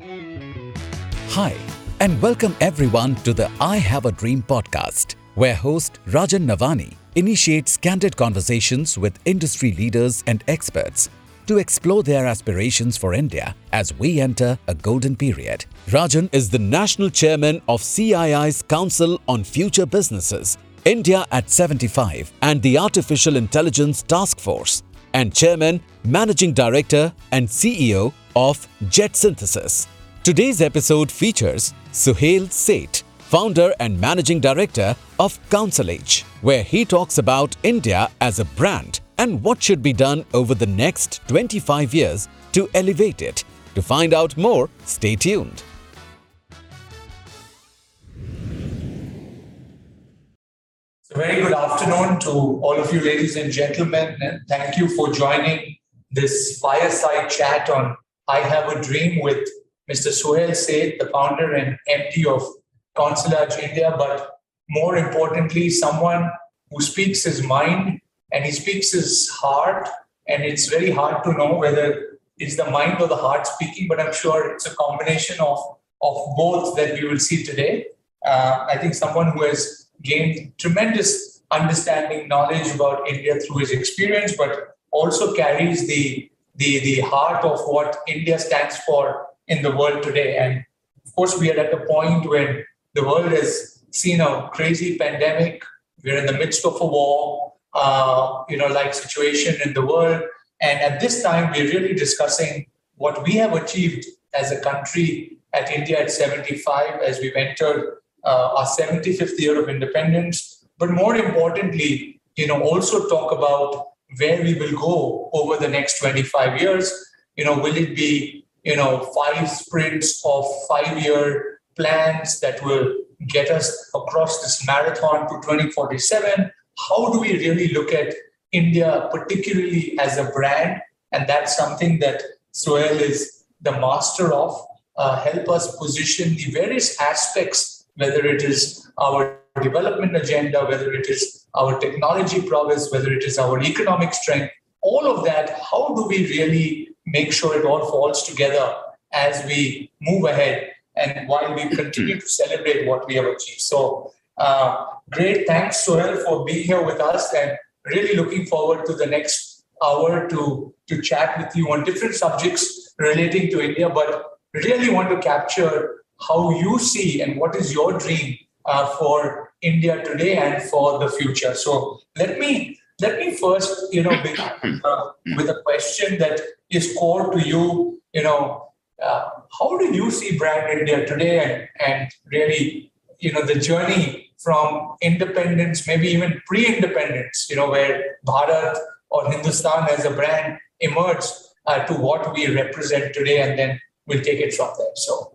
Hi, and welcome everyone to the I Have a Dream podcast, where host Rajan Navani initiates candid conversations with industry leaders and experts to explore their aspirations for India as we enter a golden period. Rajan is the national chairman of CII's Council on Future Businesses, India at 75, and the Artificial Intelligence Task Force, and chairman, managing director, and CEO of Jet Synthesis. Today's episode features Suhel Seth, founder and managing director of Counselage, where he talks about India as a brand and what should be done over the next 25 years to elevate it. To find out more, stay tuned. Very good afternoon to all of you, ladies and gentlemen, and thank you for joining this fireside chat on I Have a Dream with Mr. Suhel Seth, the founder and MD of Counselage India, but more importantly, someone who speaks his mind and he speaks his heart. And it's very hard to know whether it's the mind or the heart speaking, but I'm sure it's a combination of, of both that we will see today. Uh, I think someone who has gained tremendous understanding, knowledge about India through his experience, but also carries the, the, the heart of what India stands for in the world today. And of course, we are at a point when the world has seen a crazy pandemic. We're in the midst of a war, uh, you know, like situation in the world. And at this time, we're really discussing what we have achieved as a country at India at 75 as we've entered uh, our 75th year of independence. But more importantly, you know, also talk about where we will go over the next 25 years. You know, will it be you know, five sprints of five-year plans that will get us across this marathon to 2047. How do we really look at India, particularly as a brand? And that's something that Suhel is the master of. Uh, help us position the various aspects, whether it is our development agenda, whether it is our technology prowess, whether it is our economic strength, all of that. How do we really make sure it all falls together as we move ahead and while we continue to celebrate what we have achieved. So, uh, great thanks, Suhel, for being here with us and really looking forward to the next hour to, to chat with you on different subjects relating to India, but really want to capture how you see and what is your dream uh, for India today and for the future. So, let me let me first, you know, begin uh, with a question that is core to you. You know, uh, how do you see brand India today, and and really, you know, the journey from independence, maybe even pre-independence, you know, where Bharat or Hindustan as a brand emerged uh, to what we represent today, and then we'll take it from there. So,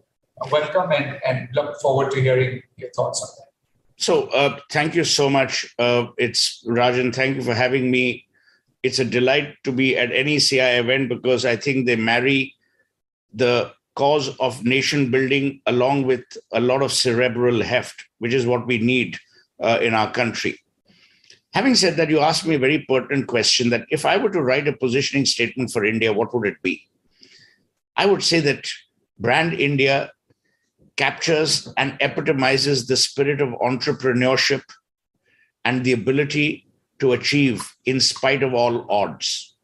welcome and and look forward to hearing your thoughts on that. So, uh, thank you so much. Uh, it's Rajan. Thank you for having me. It's a delight to be at any CI event because I think they marry the cause of nation building along with a lot of cerebral heft, which is what we need uh, in our country. Having said that, you asked me a very pertinent question that if I were to write a positioning statement for India, what would it be? I would say that brand India captures and epitomizes the spirit of entrepreneurship and the ability to achieve in spite of all odds.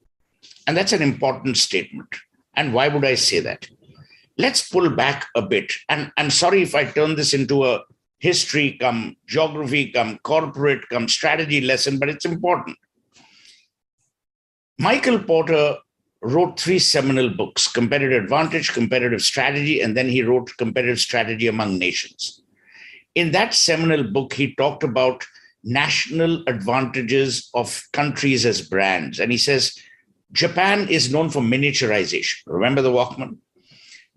And that's an important statement. And why would I say that? Let's pull back a bit. And I'm sorry if I turn this into a history come geography come corporate come strategy lesson, but it's important. Michael Porter wrote three seminal books Competitive Advantage, Competitive Strategy, and then he wrote Competitive Strategy Among Nations. In that seminal book, he talked about national advantages of countries as brands. And he says Japan is known for miniaturization. Remember the Walkman?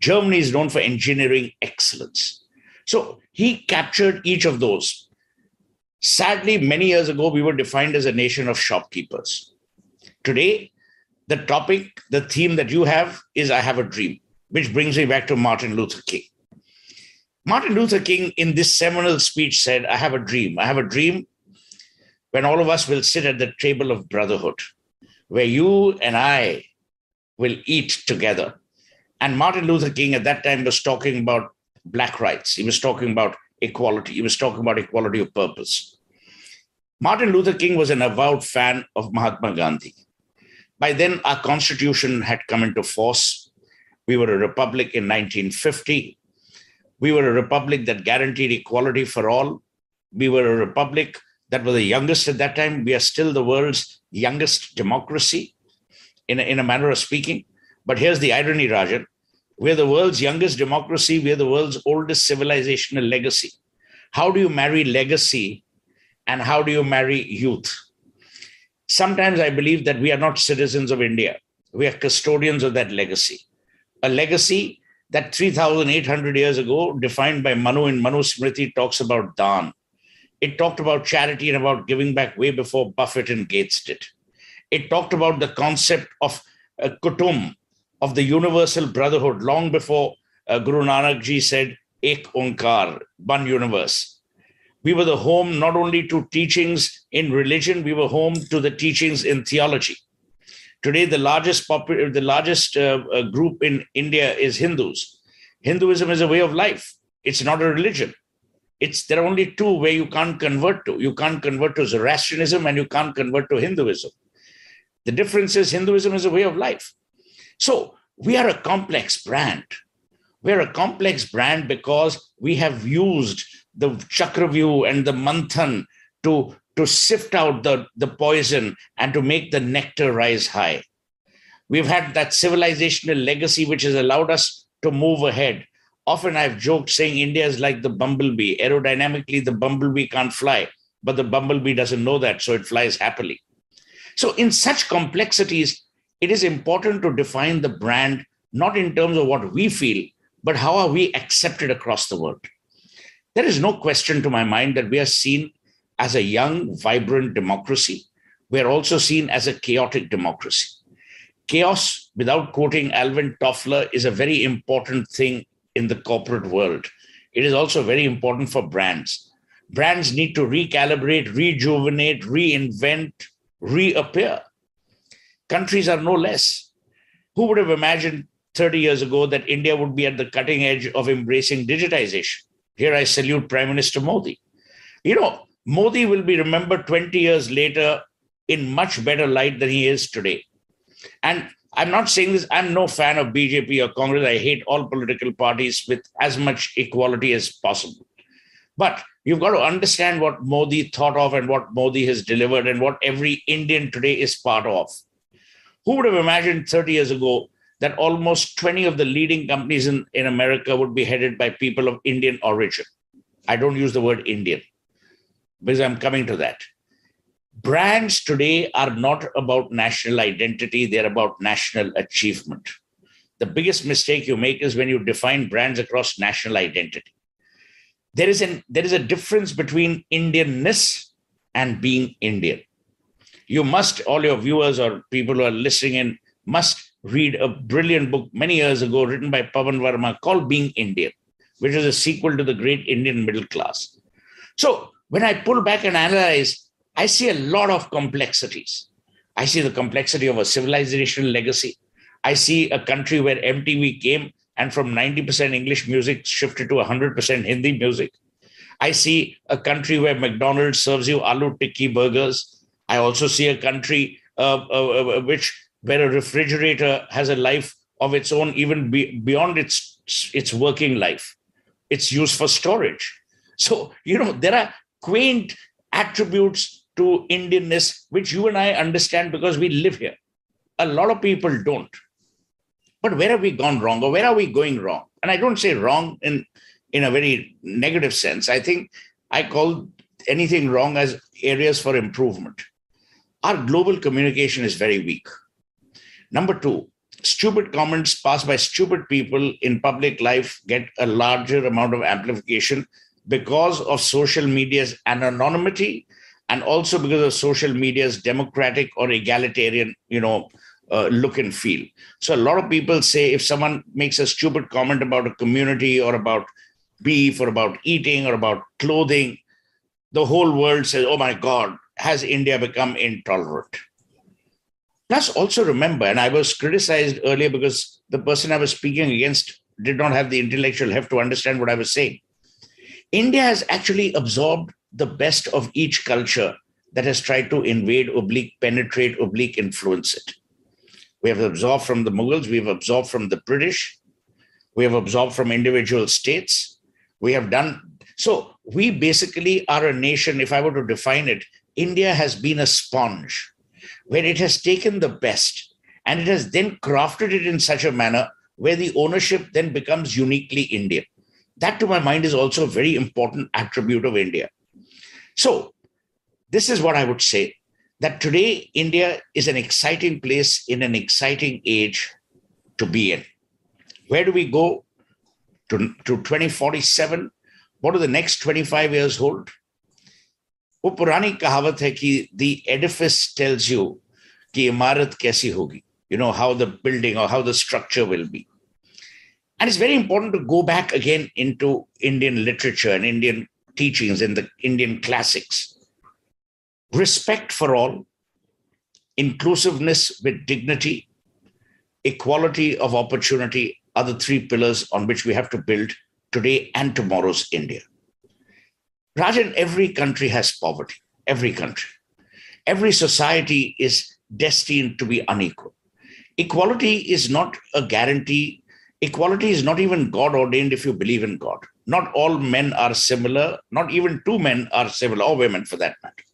Germany is known for engineering excellence. So he captured each of those. Sadly, many years ago, we were defined as a nation of shopkeepers. Today, the topic, the theme that you have is I Have a Dream, which brings me back to Martin Luther King. Martin Luther King, in this seminal speech, said, I have a dream. I have a dream when all of us will sit at the table of brotherhood, where you and I will eat together. And Martin Luther King at that time was talking about black rights. He was talking about equality. He was talking about equality of purpose. Martin Luther King was an avowed fan of Mahatma Gandhi. By then, our constitution had come into force. We were a republic in 1950. We were a republic that guaranteed equality for all. We were a republic that was the youngest at that time. We are still the world's youngest democracy, in a, in a manner of speaking. But here's the irony, Rajan. We're the world's youngest democracy. We're the world's oldest civilizational legacy. How do you marry legacy and how do you marry youth? Sometimes I believe that we are not citizens of India. We are custodians of that legacy. A legacy that 3,800 years ago, defined by Manu in Manu Smriti, talks about Dan. It talked about charity and about giving back way before Buffett and Gates did. It talked about the concept of uh, kutum, of the universal brotherhood long before uh, Guru Nanak ji said, Ek Onkar, one universe. We were the home not only to teachings in religion, we were home to the teachings in theology. Today, the largest popu- the largest uh, uh, group in India is Hindus. Hinduism is a way of life. It's not a religion. It's there are only two where you can't convert to. You can't convert to Zoroastrianism and you can't convert to Hinduism. The difference is Hinduism is a way of life. So we are a complex brand. We're a complex brand because we have used the Chakravyuh and the Manthan to, to sift out the, the poison and to make the nectar rise high. We've had that civilizational legacy which has allowed us to move ahead. Often I've joked saying India is like the bumblebee. Aerodynamically, the bumblebee can't fly, but the bumblebee doesn't know that, so it flies happily. So, in such complexities, it is important to define the brand not in terms of what we feel, but how are we accepted across the world. There is no question to my mind that we are seen as a young, vibrant democracy. We are also seen as a chaotic democracy. Chaos, without quoting Alvin Toffler, is a very important thing in the corporate world. It is also very important for brands. Brands need to recalibrate, rejuvenate, reinvent, reappear countries are no less. Who would have imagined 30 years ago that India would be at the cutting edge of embracing digitization? Here I salute Prime Minister Modi. You know, Modi will be remembered 20 years later in much better light than he is today. And I'm not saying this, I'm no fan of BJP or Congress. I hate all political parties with as much equality as possible. But you've got to understand what Modi thought of and what Modi has delivered and what every Indian today is part of. Who would have imagined 30 years ago that almost 20 of the leading companies in, in America would be headed by people of Indian origin? I don't use the word Indian because I'm coming to that. Brands today are not about national identity, they're about national achievement. The biggest mistake you make is when you define brands across national identity. There is, an, there is a difference between Indianness and being Indian you must, all your viewers or people who are listening in, must read a brilliant book many years ago written by Pavan Varma called Being Indian, which is a sequel to The Great Indian Middle Class. So when I pull back and analyze, I see a lot of complexities. I see the complexity of a civilizational legacy. I see a country where MTV came and from 90% English music shifted to 100% Hindi music. I see a country where McDonald's serves you aloo tikki burgers I also see a country uh, uh, uh, which where a refrigerator has a life of its own, even be, beyond its its working life. It's used for storage. So you know there are quaint attributes to Indianness which you and I understand because we live here. A lot of people don't. But where have we gone wrong, or where are we going wrong? And I don't say wrong in in a very negative sense. I think I call anything wrong as areas for improvement our global communication is very weak. Number two, stupid comments passed by stupid people in public life get a larger amount of amplification because of social media's anonymity and also because of social media's democratic or egalitarian, you know, uh, look and feel. So a lot of people say if someone makes a stupid comment about a community or about beef or about eating or about clothing, the whole world says, "Oh my God, has India become intolerant? Plus, also remember, and I was criticized earlier because the person I was speaking against did not have the intellectual heft to understand what I was saying. India has actually absorbed the best of each culture that has tried to invade, oblique, penetrate, oblique, influence it. We have absorbed from the Mughals, we have absorbed from the British, we have absorbed from individual states. We have done so. We basically are a nation, if I were to define it, India has been a sponge where it has taken the best and it has then crafted it in such a manner where the ownership then becomes uniquely Indian. That, to my mind, is also a very important attribute of India. So, this is what I would say that today India is an exciting place in an exciting age to be in. Where do we go to, to 2047? What do the next 25 years hold? वो पुरानी कहावत है कि the Edifice tells you कि इमारत कैसी होगी you know how the building or how the structure will be and it's very important to go back again into indian literature and indian teachings in the indian classics respect for all inclusiveness with dignity equality of opportunity are the three pillars on which we have to build today and tomorrow's India. Rajan, every country has poverty, every country. Every society is destined to be unequal. Equality is not a guarantee. Equality is not even God ordained if you believe in God. Not all men are similar, not even two men are similar, or women for that matter.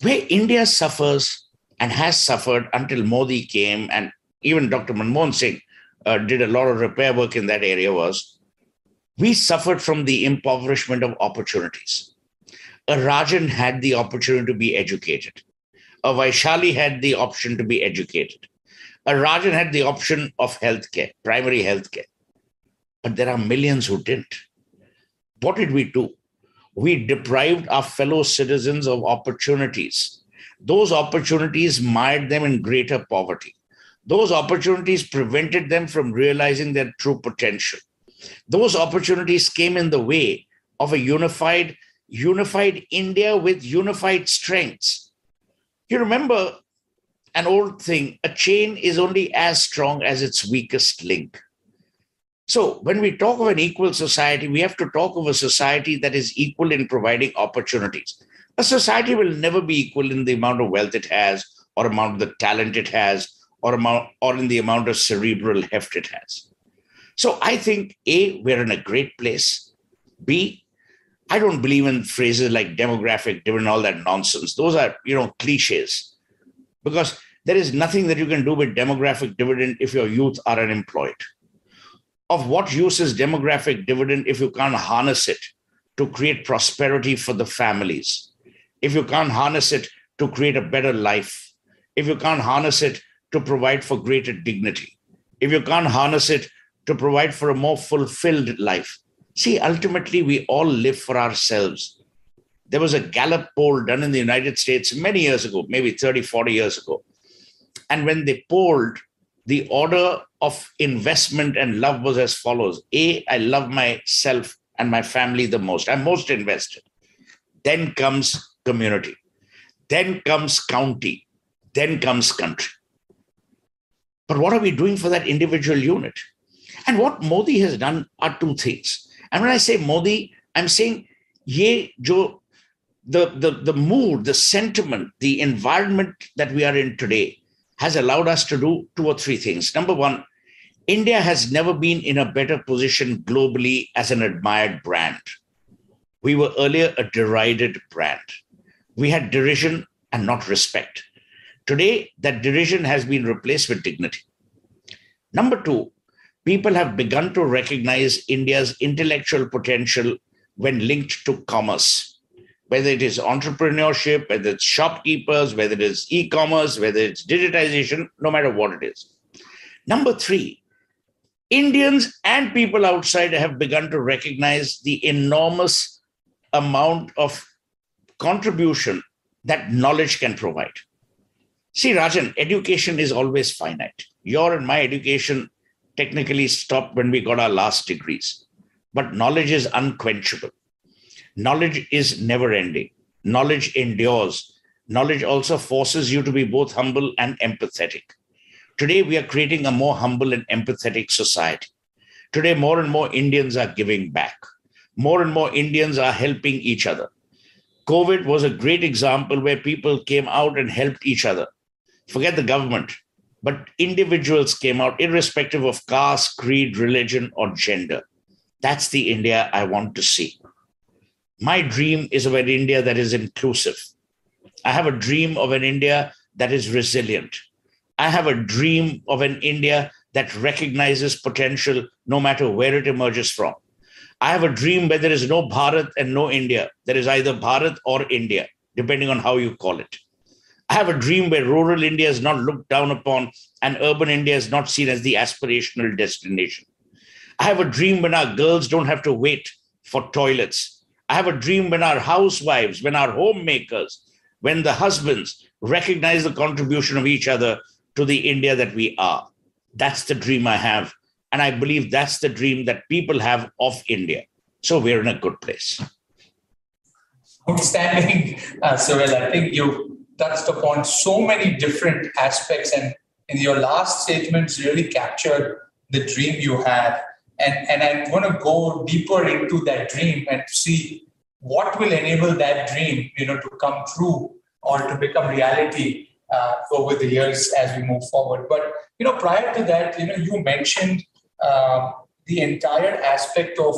Where India suffers and has suffered until Modi came, and even Dr. Manmohan Singh uh, did a lot of repair work in that area was we suffered from the impoverishment of opportunities. A Rajan had the opportunity to be educated. A Vaishali had the option to be educated. A Rajan had the option of healthcare, primary healthcare. But there are millions who didn't. What did we do? We deprived our fellow citizens of opportunities. Those opportunities mired them in greater poverty those opportunities prevented them from realizing their true potential. Those opportunities came in the way of a unified, unified India with unified strengths. You remember an old thing a chain is only as strong as its weakest link. So, when we talk of an equal society, we have to talk of a society that is equal in providing opportunities. A society will never be equal in the amount of wealth it has, or amount of the talent it has, or amount or in the amount of cerebral heft it has. So I think A, we're in a great place. B, I don't believe in phrases like demographic dividend, all that nonsense. Those are, you know, cliches. Because there is nothing that you can do with demographic dividend if your youth are unemployed. Of what use is demographic dividend if you can't harness it to create prosperity for the families? If you can't harness it to create a better life? If you can't harness it to provide for greater dignity, if you can't harness it to provide for a more fulfilled life. See, ultimately, we all live for ourselves. There was a Gallup poll done in the United States many years ago, maybe 30, 40 years ago. And when they polled, the order of investment and love was as follows A, I love myself and my family the most. I'm most invested. Then comes community. Then comes county. Then comes country. But what are we doing for that individual unit? And what Modi has done are two things. And when I say Modi, I'm saying ye jo the, the, the mood, the sentiment, the environment that we are in today has allowed us to do two or three things. Number one, India has never been in a better position globally as an admired brand. We were earlier a derided brand. We had derision and not respect. Today, that derision has been replaced with dignity. Number two, people have begun to recognize India's intellectual potential when linked to commerce, whether it is entrepreneurship, whether it's shopkeepers, whether it is e commerce, whether it's digitization, no matter what it is. Number three, Indians and people outside have begun to recognize the enormous amount of contribution that knowledge can provide. See, Rajan, education is always finite. Your and my education technically stopped when we got our last degrees, but knowledge is unquenchable. Knowledge is never ending. Knowledge endures knowledge also forces you to be both humble and empathetic. Today, we are creating a more humble and empathetic society. Today, more and more Indians are giving back. More and more Indians are helping each other. COVID was a great example where people came out and helped each other. Forget the government, but individuals came out, irrespective of caste, creed, religion, or gender. That's the India I want to see. My dream is of an India that is inclusive. I have a dream of an India that is resilient. I have a dream of an India that recognizes potential no matter where it emerges from. I have a dream where there is no Bharat and no India. There is either Bharat or India, depending on how you call it. I have a dream where rural India is not looked down upon and urban India is not seen as the aspirational destination. I have a dream when our girls don't have to wait for toilets. I have a dream when our housewives, when our homemakers, when the husbands recognize the contribution of each other to the India that we are. That's the dream I have. And I believe that's the dream that people have of India. So we're in a good place. Outstanding, uh, Suhel. I think you touched upon so many different aspects, and in your last statements, really captured the dream you had. And, and I'm going to go deeper into that dream and see what will enable that dream, you know, to come true or to become reality uh, over the years as we move forward. But you know, prior to that, you know, you mentioned um, the entire aspect of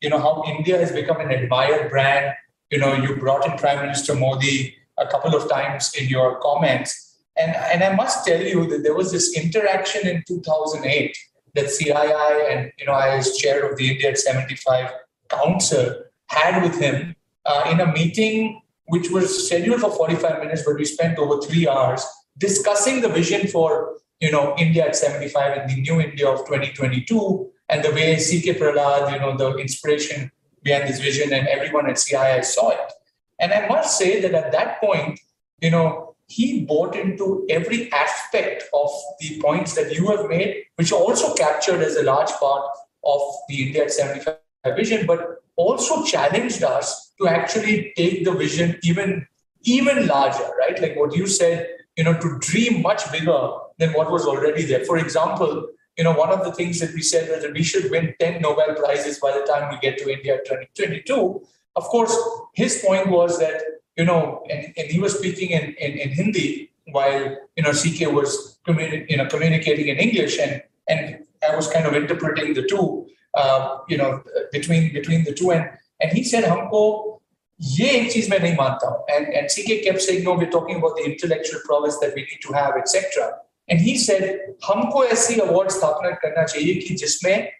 you know how India has become an admired brand. You know, you brought in Prime Minister Modi a couple of times in your comments, and and I must tell you that there was this interaction in 2008 that CII and you know I as chair of the India at 75 Council had with him uh, in a meeting which was scheduled for 45 minutes, but we spent over three hours discussing the vision for you know India at 75 and the new India of 2022, and the way CK Prahalad, you know, the inspiration behind this vision, and everyone at CII saw it. And I must say that at that point, you know, he bought into every aspect of the points that you have made, which also captured as a large part of the India at 75 vision, but also challenged us to actually take the vision even even larger, right? Like what you said, you know, to dream much bigger than what was already there. For example, you know, one of the things that we said was that we should win 10 Nobel Prizes by the time we get to India 2022 Of course, his point was that, you know, and, and he was speaking in, in, in Hindi while, you know, CK was communi- you know, communicating in English and, and I was kind of interpreting the two. Uh, you know, between between the two. And and he said, हमको ये एक चीज मैं नहीं मानता हूँ. And and CK kept saying, no, we're talking about the intellectual prowess that we need to have, etc. And he said, हमको ऐसी अवार्ड स्थापना करना चाहिए कि जिसमें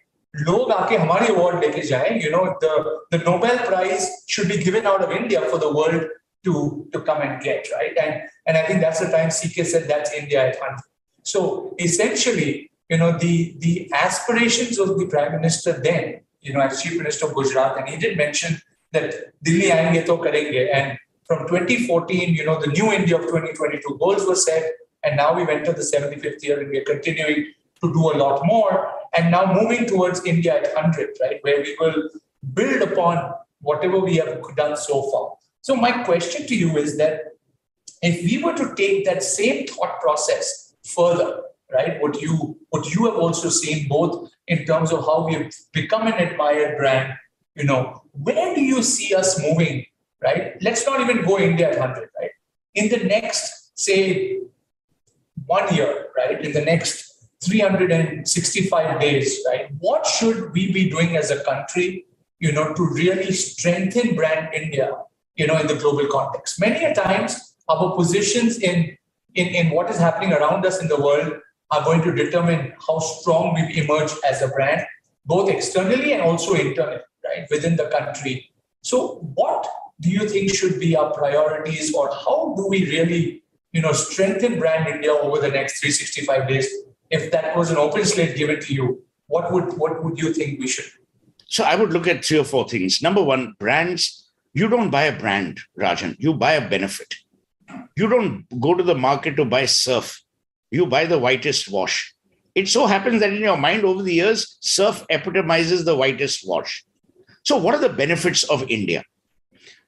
लोग आके हमारी अवार्ड लेके जाएं. You know, the the Nobel Prize should be given out of India for the world to to come and get right. And and I think that's the time CK said that's India at 100. So essentially, you know, the, the aspirations of the prime minister then, you know, as chief minister of Gujarat, and he did mention that Delhi aayenge to karenge. And from 2014, you know, the new India of 2022 goals were set. And now we've entered the 75th year and we're continuing to do a lot more. And now moving towards India at 100, right, where we will build upon whatever we have done so far. So my question to you is that if we were to take that same thought process further, right? What you what you have also seen both in terms of how we've become an admired brand. You know, where do you see us moving? Right? Let's not even go India at hundred. Right? In the next, say, one year, right? In the next 365 days, right? What should we be doing as a country, you know, to really strengthen brand India, you know, in the global context? Many a times our positions in in, in what is happening around us in the world are going to determine how strong we emerge as a brand, both externally and also internally, right, within the country. So, what do you think should be our priorities, or how do we really, you know, strengthen brand India over the next 365 days? If that was an open slate given to you, what would what would you think we should do? So, I would look at three or four things. Number one, brands. You don't buy a brand, Rajan. You buy a benefit. You don't go to the market to buy surf you buy the whitest wash. It so happens that in your mind over the years, surf epitomizes the whitest wash. So, what are the benefits of India?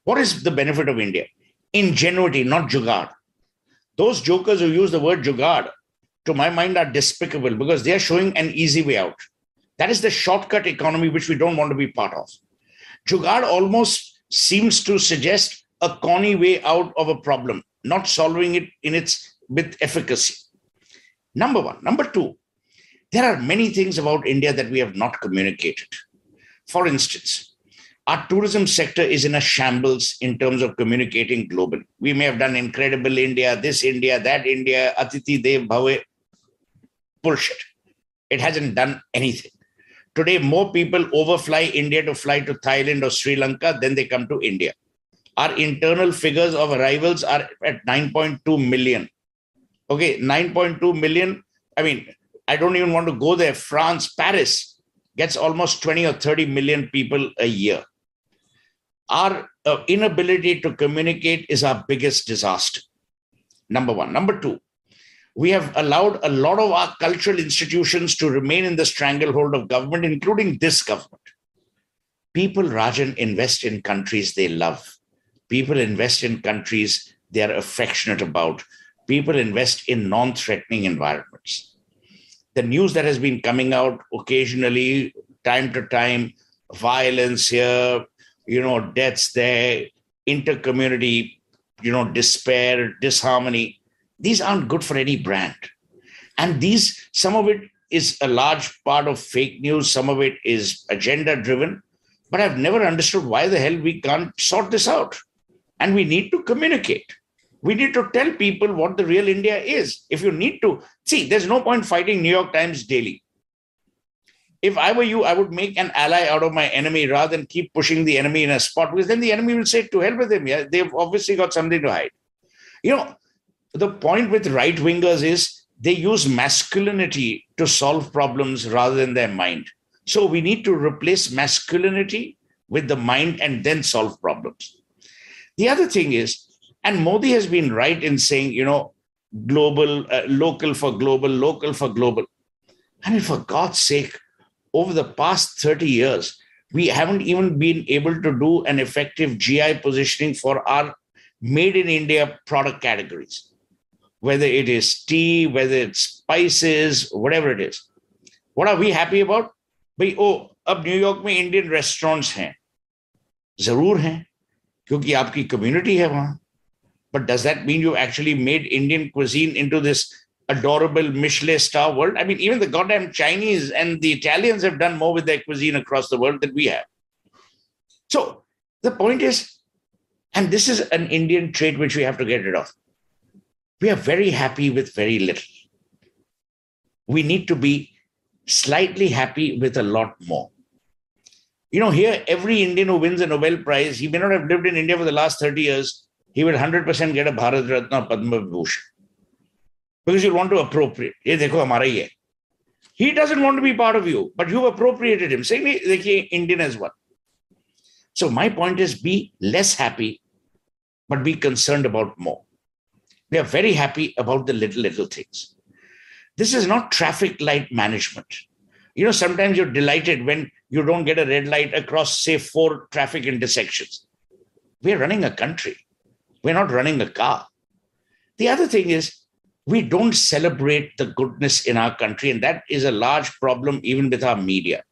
What is the benefit of India? ingenuity, not jugaad. Those jokers who use the word jugaad, to my mind, are despicable because they are showing an easy way out. That is the shortcut economy which we don't want to be part of. Jugaad almost seems to suggest a corny way out of a problem, not solving it in its with efficacy. Number one. Number two, there are many things about India that we have not communicated. For instance, our tourism sector is in a shambles in terms of communicating globally. We may have done incredible India, this India, that India, Atithi Devo Bhava. Bullshit. It hasn't done anything. Today, more people overfly India to fly to Thailand or Sri Lanka than they come to India. Our internal figures of arrivals are at 9.2 million. Okay, 9.2 million. I mean, I don't even want to go there. France, Paris gets almost 20 or 30 million people a year. Our uh, inability to communicate is our biggest disaster. Number one. Number two, we have allowed a lot of our cultural institutions to remain in the stranglehold of government, including this government. People, Rajan, invest in countries they love. People invest in countries they are affectionate about. People invest in non threatening environments. The news that has been coming out occasionally, time to time, violence here, you know, deaths there, intercommunity, you know, despair, disharmony. These aren't good for any brand. And these, some of it is a large part of fake news, some of it is agenda driven. But I've never understood why the hell we can't sort this out. And we need to communicate. We need to tell people what the real India is. If you need to, see, there's no point fighting New York Times daily if I were you, I would make an ally out of my enemy rather than keep pushing the enemy in a spot because then the enemy will say, to hell with him. Yeah, they've obviously got something to hide. You know, the point with right wingers is they use masculinity to solve problems rather than their mind. So we need to replace masculinity with the mind and then solve problems. The other thing is, and Modi has been right in saying, you know, global, uh, local for global, local for global. I mean, for God's sake, over the past 30 years, we haven't even been able to do an effective GI positioning for our made in India product categories, whether it is tea, whether it's spices, whatever it is. What are we happy about? भाई ओ अब New York में Indian restaurants हैं जरूर हैं क्योंकि आपकी community है वहां but does that mean you actually made Indian cuisine into this adorable Michelin star world. I mean, even the goddamn Chinese and the Italians have done more with their cuisine across the world than we have. So the point is, and this is an Indian trait which we have to get rid of. we are very happy with very little. We need to be slightly happy with a lot more. You know, here, every Indian who wins a Nobel Prize, he may not have lived in India for the last 30 years, he will 100% get a Bharat Ratna Padma Vibhushan. Because you want to appropriate. He doesn't want to be part of you, but you've appropriated him. Same dekhiye, Indian as well. So my point is be less happy, but be concerned about more. We are very happy about the little, little things. This is not traffic light management. You know, sometimes you're delighted when you don't get a red light across, say, four traffic intersections. We're running a country. We're not running a car. The other thing is, we don't celebrate the goodness in our country. And that is a large problem, even with our media.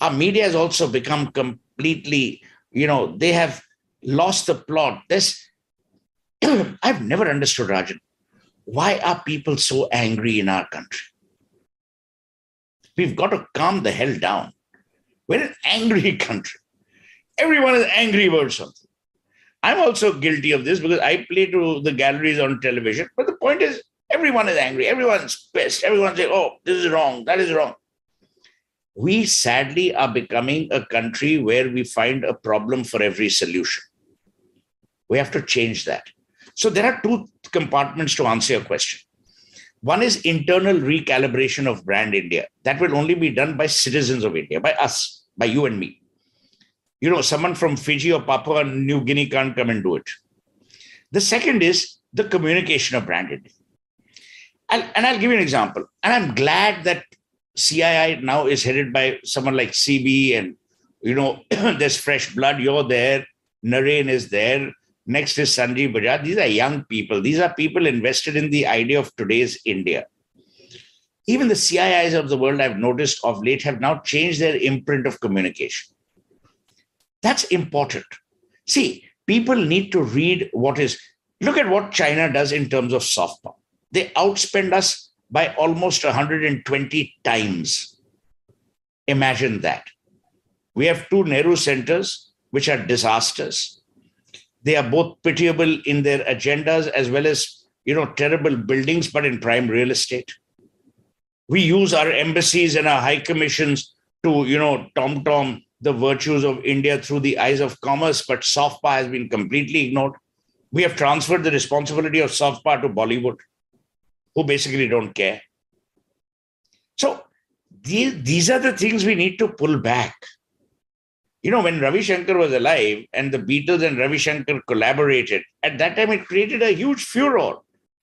Our media has also become completely, you know, they have lost the plot. This, I've never understood, Rajan. Why are people so angry in our country? We've got to calm the hell down. We're an angry country. Everyone is angry about something. I'm also guilty of this because I play to the galleries on television. But the point is, Everyone is angry. Everyone's pissed. Everyone's saying, oh, this is wrong. That is wrong. We sadly are becoming a country where we find a problem for every solution. We have to change that. So there are two compartments to answer your question. One is internal recalibration of brand India. That will only be done by citizens of India, by us, by you and me. You know, someone from Fiji or Papua New Guinea can't come and do it. The second is the communication of brand India. I'll, and I'll give you an example. And I'm glad that CII now is headed by someone like CB, and you know, there's fresh blood. You're there. Naren is there. Next is Sanjiv Bajaj. These are young people. These are people invested in the idea of today's India. Even the CIIs of the world, I've noticed of late, have now changed their imprint of communication. That's important. See, people need to read what is. Look at what China does in terms of soft power. They outspend us by almost 120 times. Imagine that. We have two Nehru centers, which are disasters. They are both pitiable in their agendas as well as you know terrible buildings, but in prime real estate. We use our embassies and our high commissions to you know tom tom the virtues of India through the eyes of commerce, but soft power has been completely ignored. We have transferred the responsibility of soft power to Bollywood, who basically don't care. So these, these are the things we need to pull back You know, when Ravi Shankar was alive and the Beatles and Ravi Shankar collaborated, at that time it created a huge furor,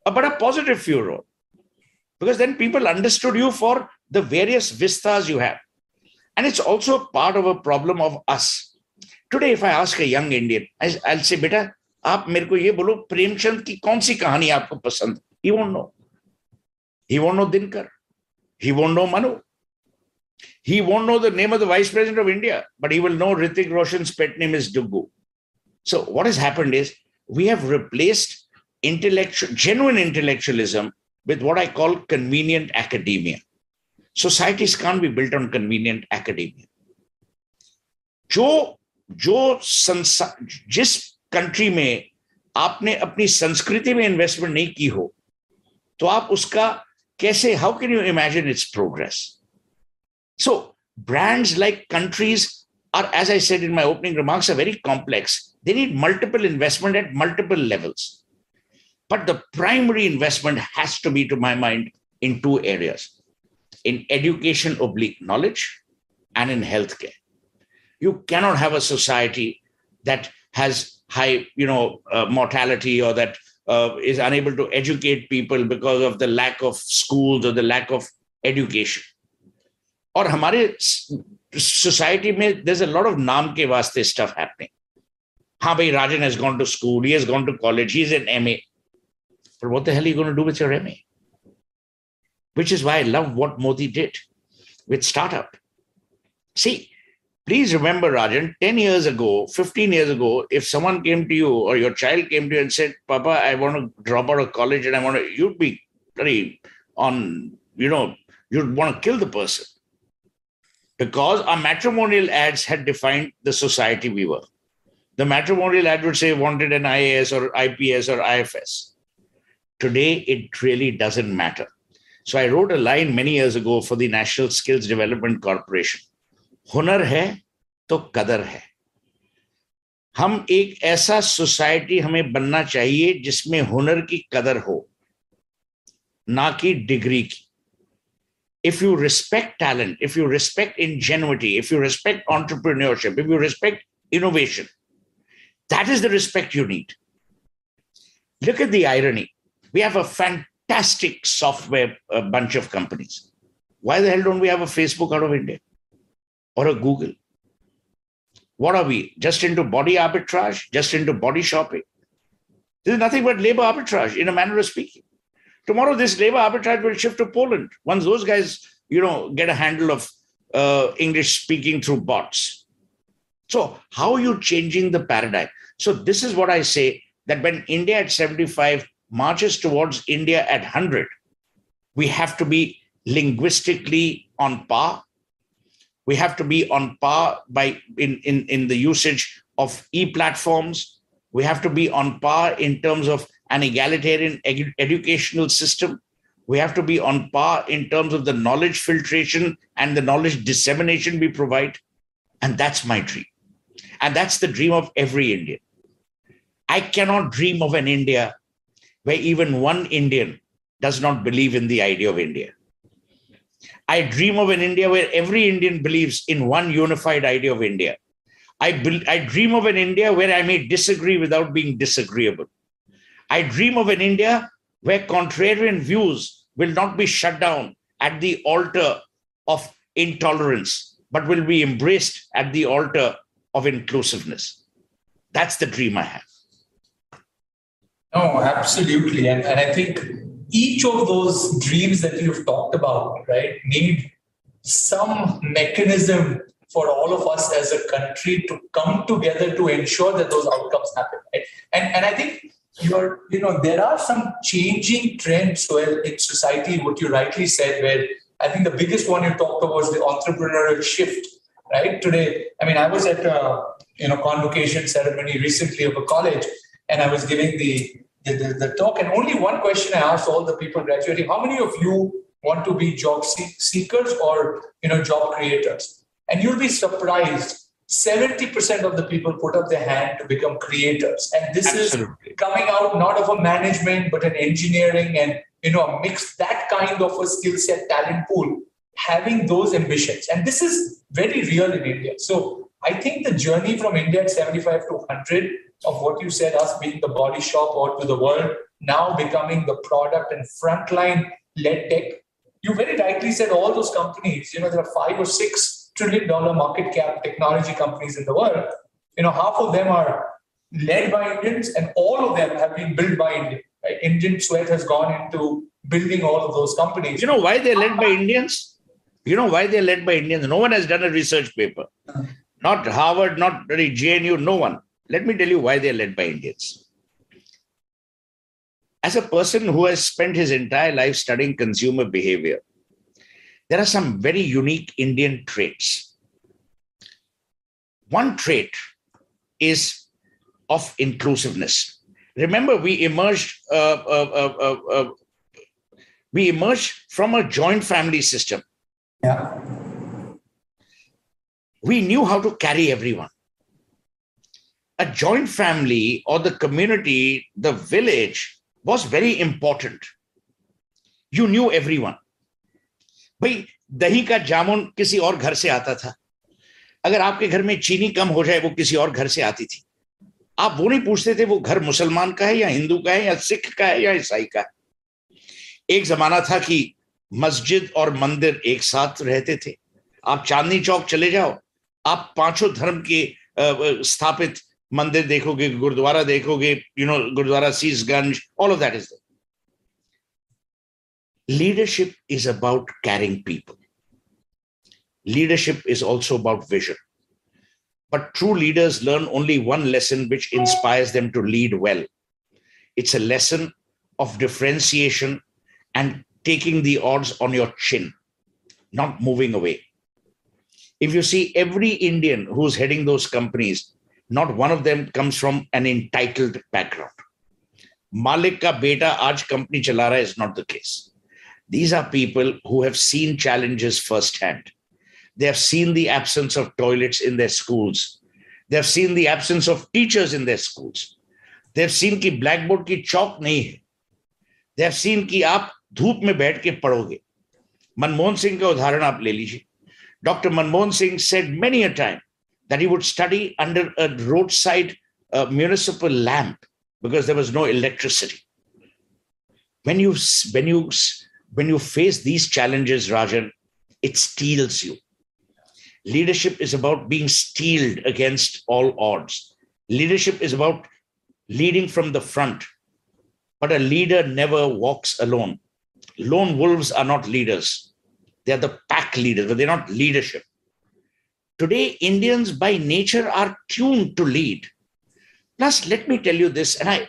but a positive furor. Because then people understood you for the various vistas you have. And it's also part of a problem of us. Today, if I ask a young Indian, I'll say, beta, आप मेरे को ये बोलो प्रेमचंद की कौन सी कहानी आपको पसंद he won't know he won't know Dinkar he won't know Manu He won't know the name of the vice president of India, but he will know Hrithik Roshan's pet name is Duggu. So what has happened is we have replaced intellectual, genuine intellectualism with what I call convenient academia. Societies can't be built on convenient academia. जो जो संसार जिस country में आपने अपनी संस्कृति में investment नहीं की हो तो आप उसका कैसे how can you imagine it's progress so brands like countries are as i said in my opening remarks are very complex they need multiple investment at multiple levels but the primary investment has to be to my mind in two areas in education oblique knowledge and in healthcare. You cannot have a society that has high, you know, uh, mortality or that uh, is unable to educate people because of the lack of schools or the lack of education. और हमारे society में there's a lot of नाम के वास्ते stuff happening. हाँ भाई Rajan has gone to school, he has gone to college, he's an MA. But what the hell are you going to do with your MA? which is why I love what Modi did with startup. See, please remember, Rajan, 10 years ago, 15 years ago, if someone came to you or your child came to you and said, Papa, I want to drop out of college and I want to, you'd be very on, you know, you'd want to kill the person. Because our matrimonial ads had defined the society we were. The matrimonial ad would say wanted an IAS or IPS or IFS. Today, it really doesn't matter so I wrote a line many years ago for the National Skills Development Corporation. हुनर है तो कदर है हम एक ऐसा society हमें बनना चाहिए जिसमें हुनर की कदर हो ना कि डिग्री की if you respect talent, if you respect ingenuity, if you respect entrepreneurship, if you respect innovation, that is the respect you need. Look at the irony. We have a fantastic software a bunch of companies. Why the hell don't we have a Facebook out of India or a Google? What are we? Just into body arbitrage? Just into body shopping? This is nothing but labor arbitrage, in a manner of speaking. Tomorrow, this labor arbitrage will shift to Poland once those guys, you know, get a handle of uh, English speaking through bots. So, how are you changing the paradigm? So, this is what I say that when India at 75 marches towards India at 100, we have to be linguistically on par. We have to be on par by in, in, in the usage of e-platforms. We have to be on par in terms of an egalitarian edu- educational system. We have to be on par in terms of the knowledge filtration and the knowledge dissemination we provide. And that's my dream. And that's the dream of every Indian. I cannot dream of an India where even one Indian does not believe in the idea of India. I dream of an India where every Indian believes in one unified idea of India. I, be- I dream of an India where I may disagree without being disagreeable. I dream of an India where contrarian views will not be shut down at the altar of intolerance, but will be embraced at the altar of inclusiveness. That's the dream I have. No, absolutely. And, and I think each of those dreams that you've talked about, right, need some mechanism for all of us as a country to come together to ensure that those outcomes happen. Right? And, and I think you're, you know, there are some changing trends well in society, what you rightly said, where I think the biggest one you talked about was the entrepreneurial shift, right? Today, I mean, I was at a you know convocation ceremony recently of a college, and I was giving the the, the, the talk, and only one question I asked all the people graduating: How many of you want to be job seekers or you know job creators? And you'll be surprised. 70% of the people put up their hand to become creators. And this Absolutely. is coming out not of a management, but an engineering and you know, a mix that kind of a skill set talent pool, having those ambitions. And this is very real in India. So I think the journey from India at 75 to 100 of what you said, us being the body shop out to the world, now becoming the product and frontline led tech. You very rightly said all those companies, you know, there are five or six trillion dollar market cap technology companies in the world. You know, half of them are led by Indians and all of them have been built by Indians. Right? Indian sweat has gone into building all of those companies. You know why they're led by Indians? You know why they're led by Indians? No one has done a research paper. Not Harvard, not JNU, no one. Let me tell you why they're led by Indians. As a person who has spent his entire life studying consumer behavior, there are some very unique Indian traits. One trait is of inclusiveness. Remember we emerged uh uh, uh, uh, uh, we emerged from a joint family system. Yeah. We knew how to carry everyone. A joint family or the community the village was very important. You knew everyone भाई, दही का जामुन किसी और घर से आता था। अगर आपके घर में चीनी कम हो जाए, वो किसी और घर से आती थी। आप वो नहीं पूछते थे, वो घर मुसलमान का है या हिंदू का है या सिख का है या ईसाई का है। एक जमाना था कि मस्जिद और मंदिर एक साथ रहते थे। आप चांदनी चौक चले जाओ, आप पाँचों धर्म के स्थापित मंदिर देखोगे, गुरुद्वारा देखोगे you know gurdwara, Sisganj all of that is Leadership is about caring people. Leadership is also about vision. But true leaders learn only one lesson which inspires them to lead well. It's a lesson of differentiation and taking the odds on your chin, not moving away. If you see every Indian who's heading those companies, not one of them comes from an entitled background. Malik ka beta aaj company chala raha is not the case These are people who have seen challenges firsthand they have seen the absence of toilets in their schools. They have seen the absence of teachers in their schools. They have seen कि blackboard की chalk नहीं है. They have seen कि आप धूप में बैठ के पढ़ोगे. मनमोहन सिंह का उदाहरण आप ले लीजिए. Dr. Manmohan Singh said many a time that he would study under a roadside uh, municipal lamp because there was no electricity. When you when you when you face these challenges, Rajan, it steels you. Leadership is about being steeled against all odds. Leadership is about leading from the front. But a leader never walks alone. Lone wolves are not leaders, they are the pack leaders, but they're not leadership. Today, Indians by nature are tuned to lead. Plus, let me tell you this, and I,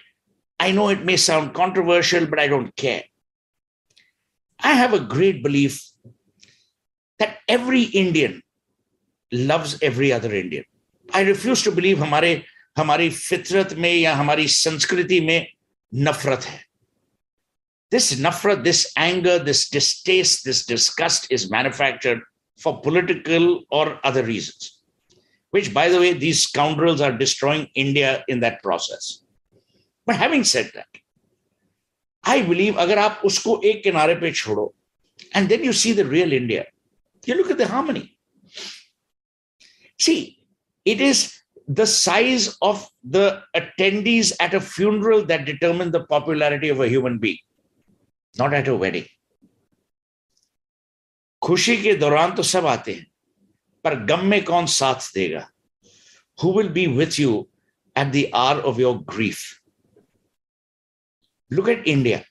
I know it may sound controversial, but I don't care. I have a great belief that every Indian loves every other Indian. I refuse to believe हमारे हमारी फितरत में या हमारी संस्कृति में नफरत है this nafrat, this anger, this distaste, this disgust is manufactured for political or other reasons. Which, by the way, these scoundrels are destroying India in that process. But having said that, I believe अगर आप उसको एक किनारे पे छोड़ो, and then you see the real India, you look at the harmony. See, it is the size of the attendees at a funeral that determine the popularity of a human being, not at a wedding. खुशी के दौरान तो सब आते हैं पर गम में कौन साथ देगा who will be with you at the hour of your grief Look at India.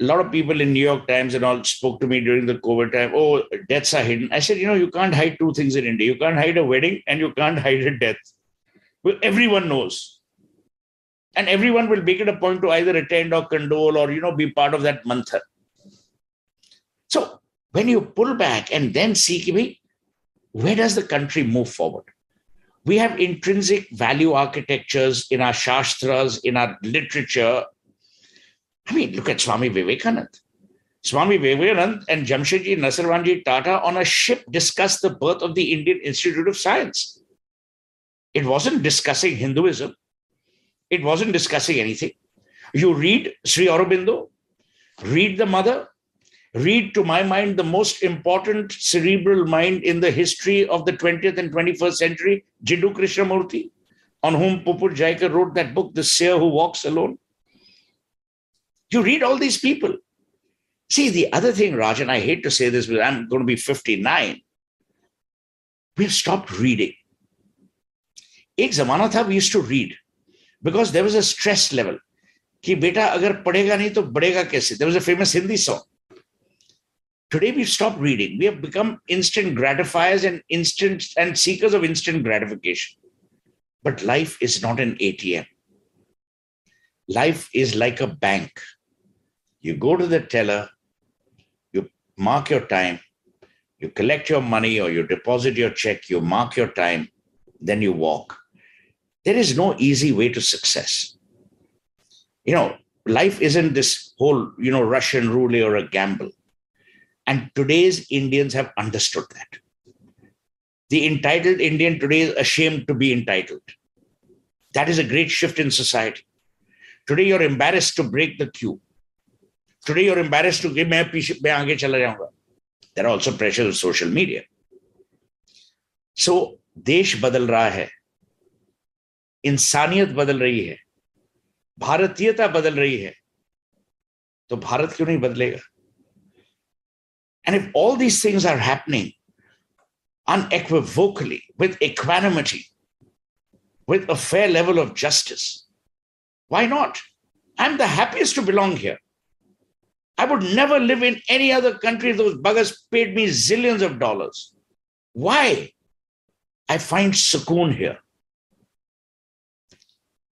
A lot of people in New York Times and all spoke to me during the COVID time. Oh, deaths are hidden. I said, you know, you can't hide two things in India. You can't hide a wedding and you can't hide a death. Well, everyone knows. And everyone will make it a point to either attend or condole or, you know, be part of that mantra. So when you pull back and then see, where does the country move forward? We have intrinsic value architectures in our shastras, in our literature. I mean, look at Swami Vivekananda. Swami Vivekananda and Jamshedji Nasirwanji Tata on a ship discussed the birth of the Indian Institute of Science. It wasn't discussing Hinduism. It wasn't discussing anything. You read Sri Aurobindo, read the mother, read to my mind the most important cerebral mind in the history of the 20th and 21st century, Jiddu Krishnamurti, on whom Pupul Jayakar wrote that book, The Seer Who Walks Alone. You read all these people. See, the other thing, Raj, and I hate to say this, but I'm going to be 59. We've stopped reading. एक जमाना tha we used to read because there was a stress level. Ki beta agar padega nahi to बढ़ेगा कैसे there was a famous Hindi Today we've stopped reading. We have become instant gratifiers and instant and seekers of instant gratification. But life is not an ATM. Life is like a bank. You go to the teller, you mark your time, you collect your money or you deposit your check, you mark your time, then you walk. There is no easy way to success. You know, life isn't this whole, you know, Russian roulette or a gamble. And today's Indians have understood that. The entitled Indian today is ashamed to be entitled. That is a great shift in society. Today you're embarrassed to break the queue. Today you're embarrassed to give There are also pressures of social media. So देश बदल रहा है इंसानियत बदल रही है भारतीयता बदल रही है तो भारत क्यों नहीं बदलेगा and if all these things are happening unequivocally, with equanimity, with a fair level of justice, why not? I'm the happiest to belong here. I would never live in any other country those buggers paid me zillions of dollars. Why? I find sukoon here.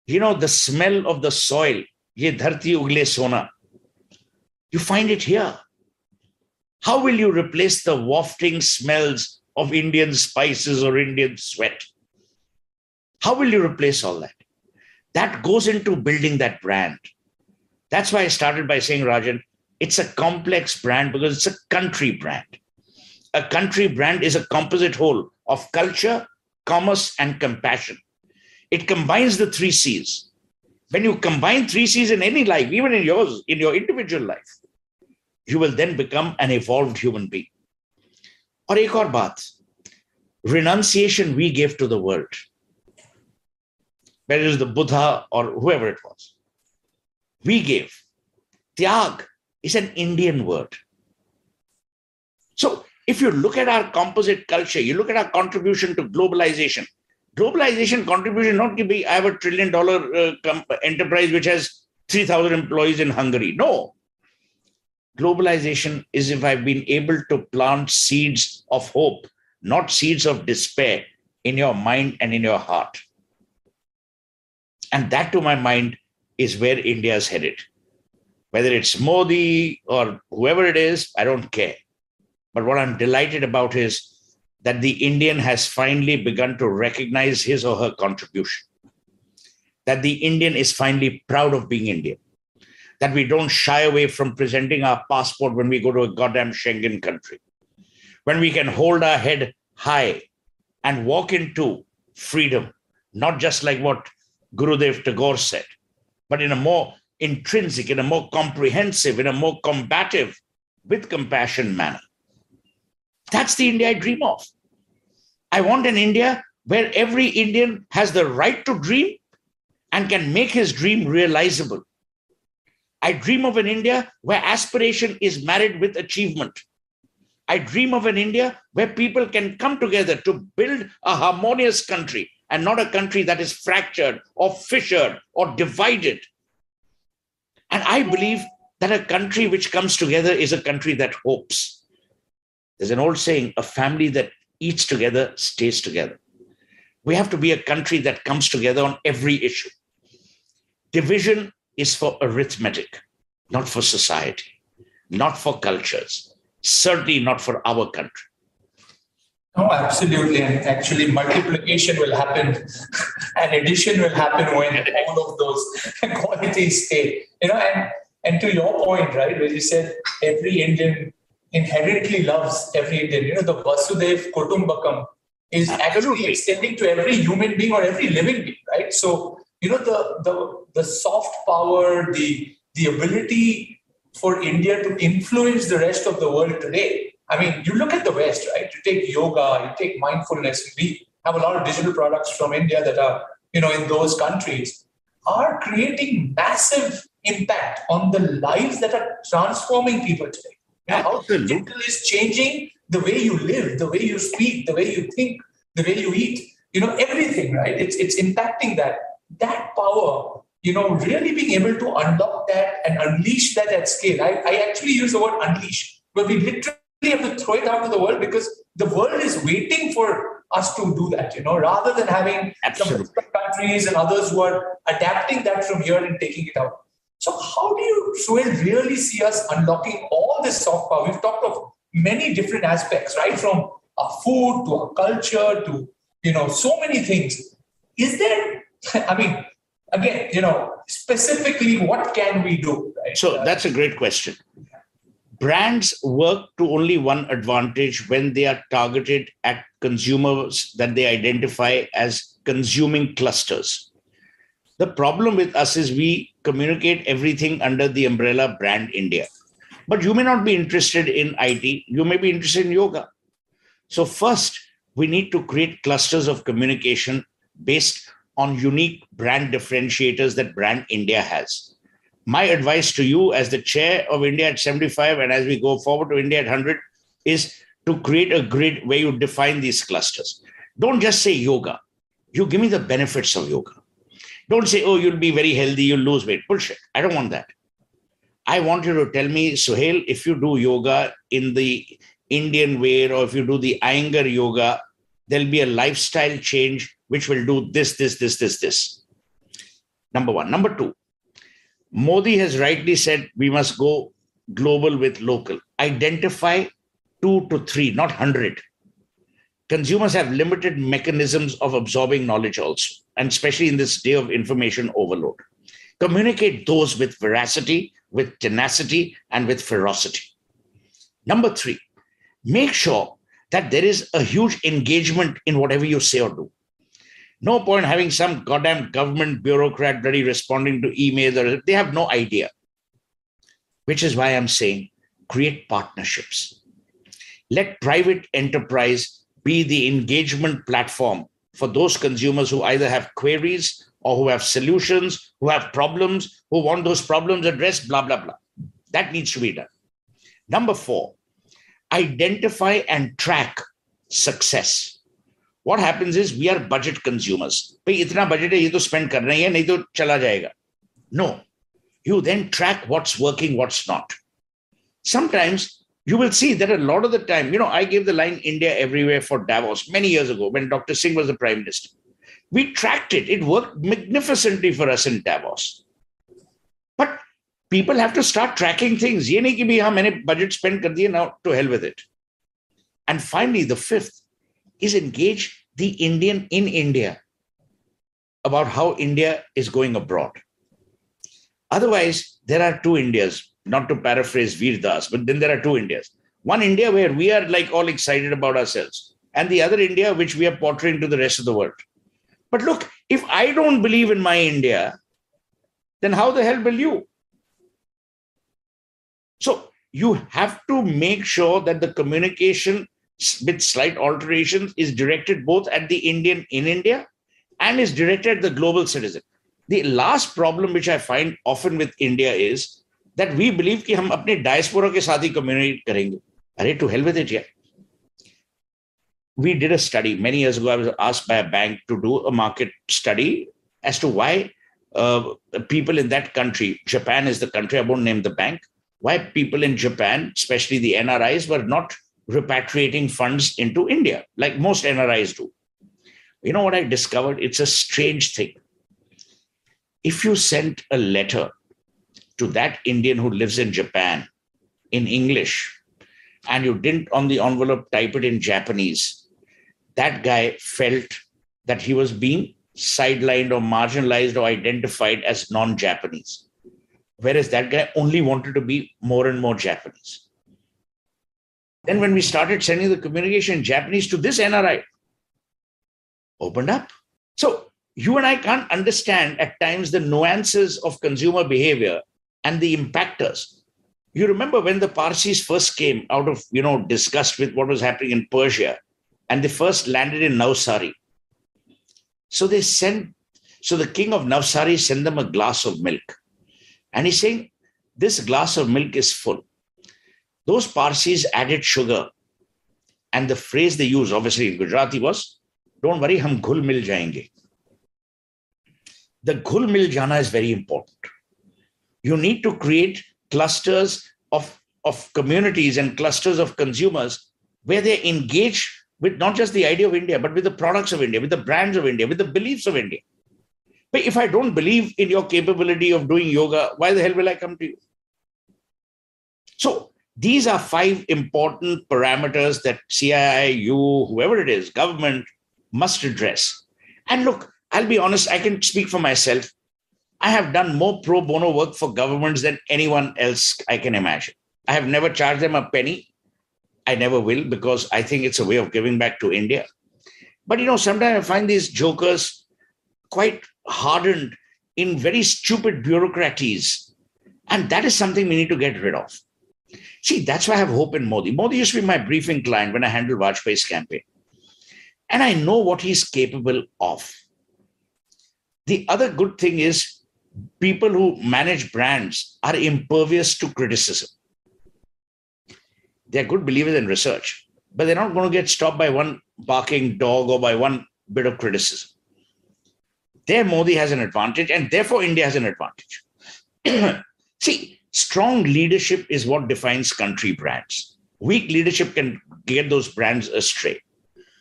You know, the smell of the soil, ye dharti ugle sona, you find it here. How will you replace the wafting smells of Indian spices or Indian sweat? How will you replace all that? That goes into building that brand. That's why I started by saying, Rajan, it's a complex brand because it's a country brand. A country brand is a composite whole of culture, commerce, and compassion. It combines the three C's. When you combine three C's in any life, even in yours, in your individual life, you will then become an evolved human being. और एक और बात renunciation we gave to the world, whether it is the Buddha or whoever it was, we gave. Tyag is an Indian word. So if you look at our composite culture, you look at our contribution to globalization, globalization contribution not to be I have a trillion dollar uh, enterprise which has 3,000 employees in Hungary. No, globalization is if I've been able to plant seeds of hope, not seeds of despair in your mind and in your heart. And that, to my mind, is where India is headed. Whether it's Modi or whoever it is, I don't care. But what I'm delighted about is that the Indian has finally begun to recognize his or her contribution. That the Indian is finally proud of being Indian that we don't shy away from presenting our passport when we go to a goddamn Schengen country. When we can hold our head high and walk into freedom, not just like what Gurudev Tagore said, but in a more intrinsic, in a more comprehensive, in a more combative, with compassion manner. That's the India I dream of. I want an India where every Indian has the right to dream and can make his dream realizable I dream of an India where aspiration is married with achievement. I dream of an India where people can come together to build a harmonious country and not a country that is fractured or fissured or divided. And I believe that a country which comes together is a country that hopes. There's an old saying a family that eats together stays together. We have to be a country that comes together on every issue. Division is for arithmetic, not for society, not for cultures, certainly not for our country. No, absolutely. And actually, multiplication will happen and addition will happen when all of those qualities stay. You know, and and to your point, right, where you said every Indian inherently loves every Indian. You know, the Vasudev Kutumbakam is actually extending to every human being or every living being, right? So, you know, the the the soft power, the the ability for India to influence the rest of the world today I mean, you look at the West, right? You take yoga, you take mindfulness. We have a lot of digital products from India that are, you know, in those countries, are creating massive impact on the lives that are transforming people today. Know, how digital is changing the way you live, the way you speak, the way you think, the way you eat. You know, everything, right? It's it's impacting that. That power you know, really being able to unlock that and unleash that at scale. I, I actually use the word unleash, where we literally have to throw it out to the world because the world is waiting for us to do that, you know, rather than having some countries and others who are adapting that from here and taking it out. So, how do you, Suhel, really see us unlocking all this soft power? We've talked of many different aspects, right? From our food to our culture to, you know, so many things. Is there, I mean, again, you know, specifically, what can we do? Right? So, that's a great question brands work to only one advantage when they are targeted at consumers that they identify as consuming clusters. The problem with us is we communicate everything under the umbrella brand India. But you may not be interested in IT, you may be interested in yoga. So, first, we need to create clusters of communication based on unique brand differentiators that brand India has my advice to you as the chair of India at 75 and as we go forward to India at 100 is to create a grid where you define these clusters. Don't just say yoga. You give me the benefits of yoga. Don't say, oh, you'll be very healthy, you'll lose weight. Bullshit. I don't want that. I want you to tell me, Suhel, if you do yoga in the Indian way or if you do the Iyengar yoga, there'll be a lifestyle change which will do this, this, this, this, this. Number one. Number two, Modi has rightly said we must go global with local. Identify two to three, not 100. Consumers have limited mechanisms of absorbing knowledge also, and especially in this day of information overload. Communicate those with veracity, with tenacity, and with ferocity. Number three, make sure that there is a huge engagement in whatever you say or do. No point having some goddamn government bureaucrat bloody responding to emails or they have no idea. Which is why I'm saying create partnerships. Let private enterprise be the engagement platform for those consumers who either have queries or who have solutions, who have problems, who want those problems addressed, blah, blah, blah. That needs to be done. Number four, identify and track success what happens is we are budget consumers भाई इतना budget है ये तो spend करना ही है नहीं तो चला जाएगा no you then track what's working what's not sometimes you will see that a lot of the time you know i gave the line india everywhere for davos many years ago when dr singh was the prime minister we tracked it it worked magnificently for us in davos but people have to start tracking things ye nahi ki bhi ha maine budget spend kar diya now to hell with it and finally the fifth is engage the Indian in India about how India is going abroad. Otherwise, there are two Indias, not to paraphrase Veer Das, but then there are two Indias. One India where we are like all excited about ourselves, and the other India which we are portraying to the rest of the world. But look, if I don't believe in my India, then how the hell will you? So you have to make sure that the communication with slight alterations is directed both at the Indian in India and is directed at the global citizen. The last problem which I find often with India is that we believe कि हम अपने diaspora के साथ ही communicate करेंगे. अरे to hell with it, yeah. We did a study many years ago. I was asked by a bank to do a market study as to why uh, people in that country, Japan is the country, I won't name the bank, why people in Japan, especially the NRIs, were not repatriating funds into India, like most NRIs do. You know what I discovered? It's a strange thing. If you sent a letter to that Indian who lives in Japan in English, and you didn't on the envelope type it in Japanese, that guy felt that he was being sidelined or marginalized or identified as non Japanese. Whereas that guy only wanted to be more and more Japanese. Then, when we started sending the communication in Japanese to this NRI, opened up. So, you and I can't understand at times the nuances of consumer behavior and the impactors. You remember when the Parsis first came out of, you know, disgust with what was happening in Persia, and they first landed in Navsari. So they sent, so the king of Navsari sent them a glass of milk. And he's saying, This glass of milk is full. Those Parsis added sugar. And the phrase they use, obviously in Gujarati, was, Don't worry, hum ghul mil jayenge. The ghul mil jana is very important. You need to create clusters of, of communities and clusters of consumers where they engage with not just the idea of India, but with the products of India, with the brands of India, with the beliefs of India. But if I don't believe in your capability of doing yoga, why the hell will I come to you? So these are five important parameters that CII, you, whoever it is, government must address. And look, I'll be honest, I can speak for myself. I have done more pro bono work for governments than anyone else I can imagine. I have never charged them a penny. I never will because I think it's a way of giving back to India. But you know, sometimes I find these jokers quite hardened in very stupid bureaucraties. And that is something we need to get rid of. See, that's why I have hope in Modi. Modi used to be my briefing client when I handled Vajpayee's campaign. And I know what he's capable of. The other good thing is people who manage brands are impervious to criticism they're good believers in research, but they're not going to get stopped by one barking dog or by one bit of criticism. There, Modi has an advantage, and therefore, India has an advantage. See, strong leadership is what defines country brands. Weak leadership can get those brands astray.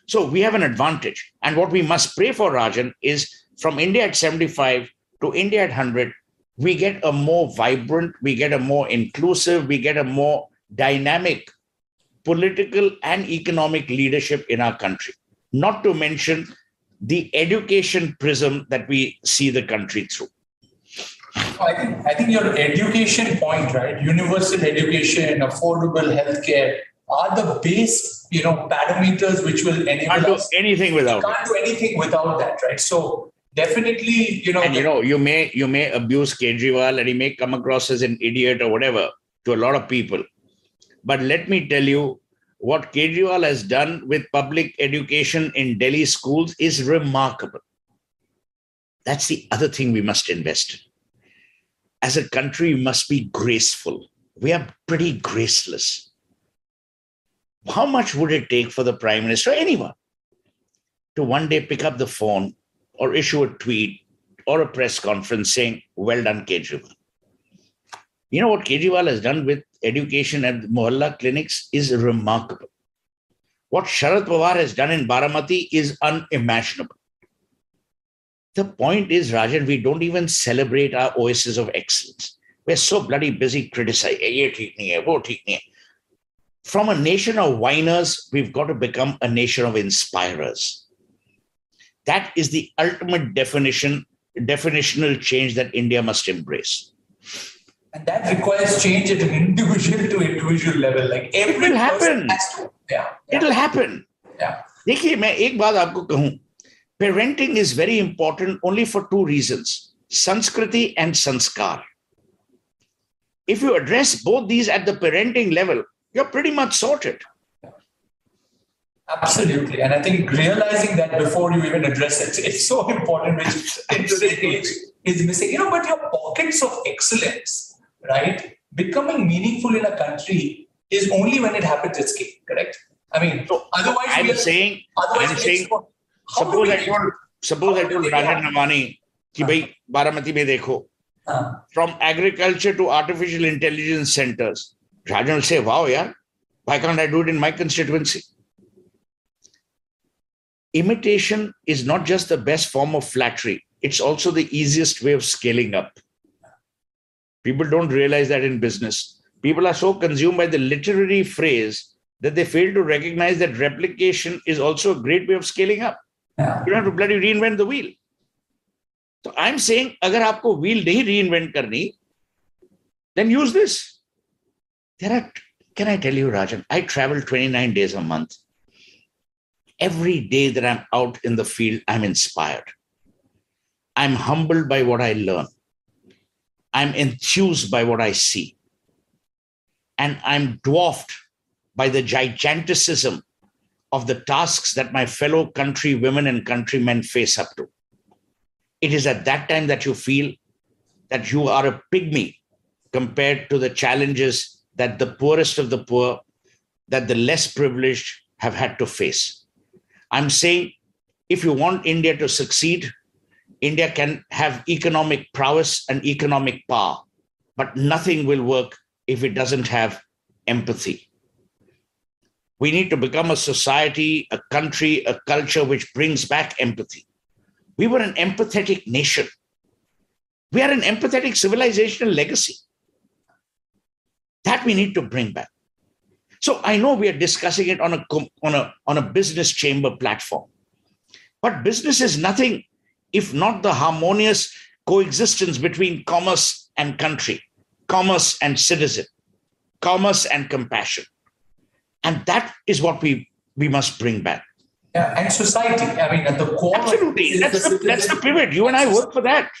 So, we have an advantage. And what we must pray for, Rajan, is from India at 75 to India at 100, we get a more vibrant, we get a more inclusive, we get a more dynamic political and economic leadership in our country, not to mention the education prism that we see the country through. I think, I think your education point, right? Universal education, affordable healthcare are the base, you know, parameters which will enable can't us. do anything without. Can't it. do anything without that, right? So definitely, you know, And you know, you may you may abuse Kejriwal and he may come across as an idiot or whatever to a lot of people. But let me tell you, what Kejriwal has done with public education in Delhi schools is remarkable. That's the other thing we must invest in. As a country, we must be graceful. We are pretty graceless. How much would it take for the prime minister, or anyone, to one day pick up the phone or issue a tweet or a press conference saying, Well done, Kejriwal? You know what Kejriwal has done with education at Mohalla clinics is remarkable. What Sharad Pawar has done in Baramati is unimaginable The point is, Rajan, we don't even celebrate our oasis of excellence. We're so bloody busy criticizing. "Ye theek nahi hai, wo theek nahi hai." From a nation of whiners, we've got to become a nation of inspirers. That is the ultimate definition, definitional change that India must embrace. and that requires change at an individual to individual level. Like every will person happen. has to- yeah, yeah, It'll happen. yeah. देखिए मैं एक बात आपको कहूं parenting is very important only for two reasons sanskriti and sanskar if you address both these at the parenting level you're pretty much sorted Absolutely. And I think realizing that before you even address it, it's so important, which in today's age is missing. You know, but your pockets of excellence, right? Becoming meaningful in a country is only when it happens at scale, correct? I mean, So, otherwise, i'm are, saying otherwise i'm saying how do suppose we- i told suppose i how do told we rajan react? Navani कि भाई बारामती में देखो हाँ, from agriculture to artificial intelligence centers. Rajan will say, wow, yeah, why can't I do it in my constituency? Imitation is not just the best form of flattery, it's also the easiest way of scaling up. People don't realize that in business. People are so consumed by the literary phrase that they fail to recognize that replication is also a great way of scaling up. yeah. you don't have to bloody reinvent the wheel. So i'm saying agar aapko wheel nahi reinvent karni then use this. There are can i tell you rajan? I travel 29 days a month. Every day that i'm out in the field i'm inspired. I'm humbled by what i learn. I'm enthused by what i see. And i'm dwarfed by the giganticism of the tasks that my fellow country women and countrymen face up to. It is at that time that you feel that you are a pygmy compared to the challenges that the poorest of the poor, that the less privileged have had to face. I'm saying if you want India to succeed, India can have economic prowess and economic power, but nothing will work if it doesn't have empathy. We need to become a society, a country, a culture which brings back empathy. We were an empathetic nation. We are an empathetic civilizational legacy. That we need to bring back. So I know we are discussing it on a on a on a business chamber platform, but business is nothing if not the harmonious coexistence between commerce and country, commerce and citizen, commerce and compassion, and that is what we we must bring back. Yeah, and society. I mean, at the core. Absolutely, that's the, citizen- that's the pivot. You and I work for that.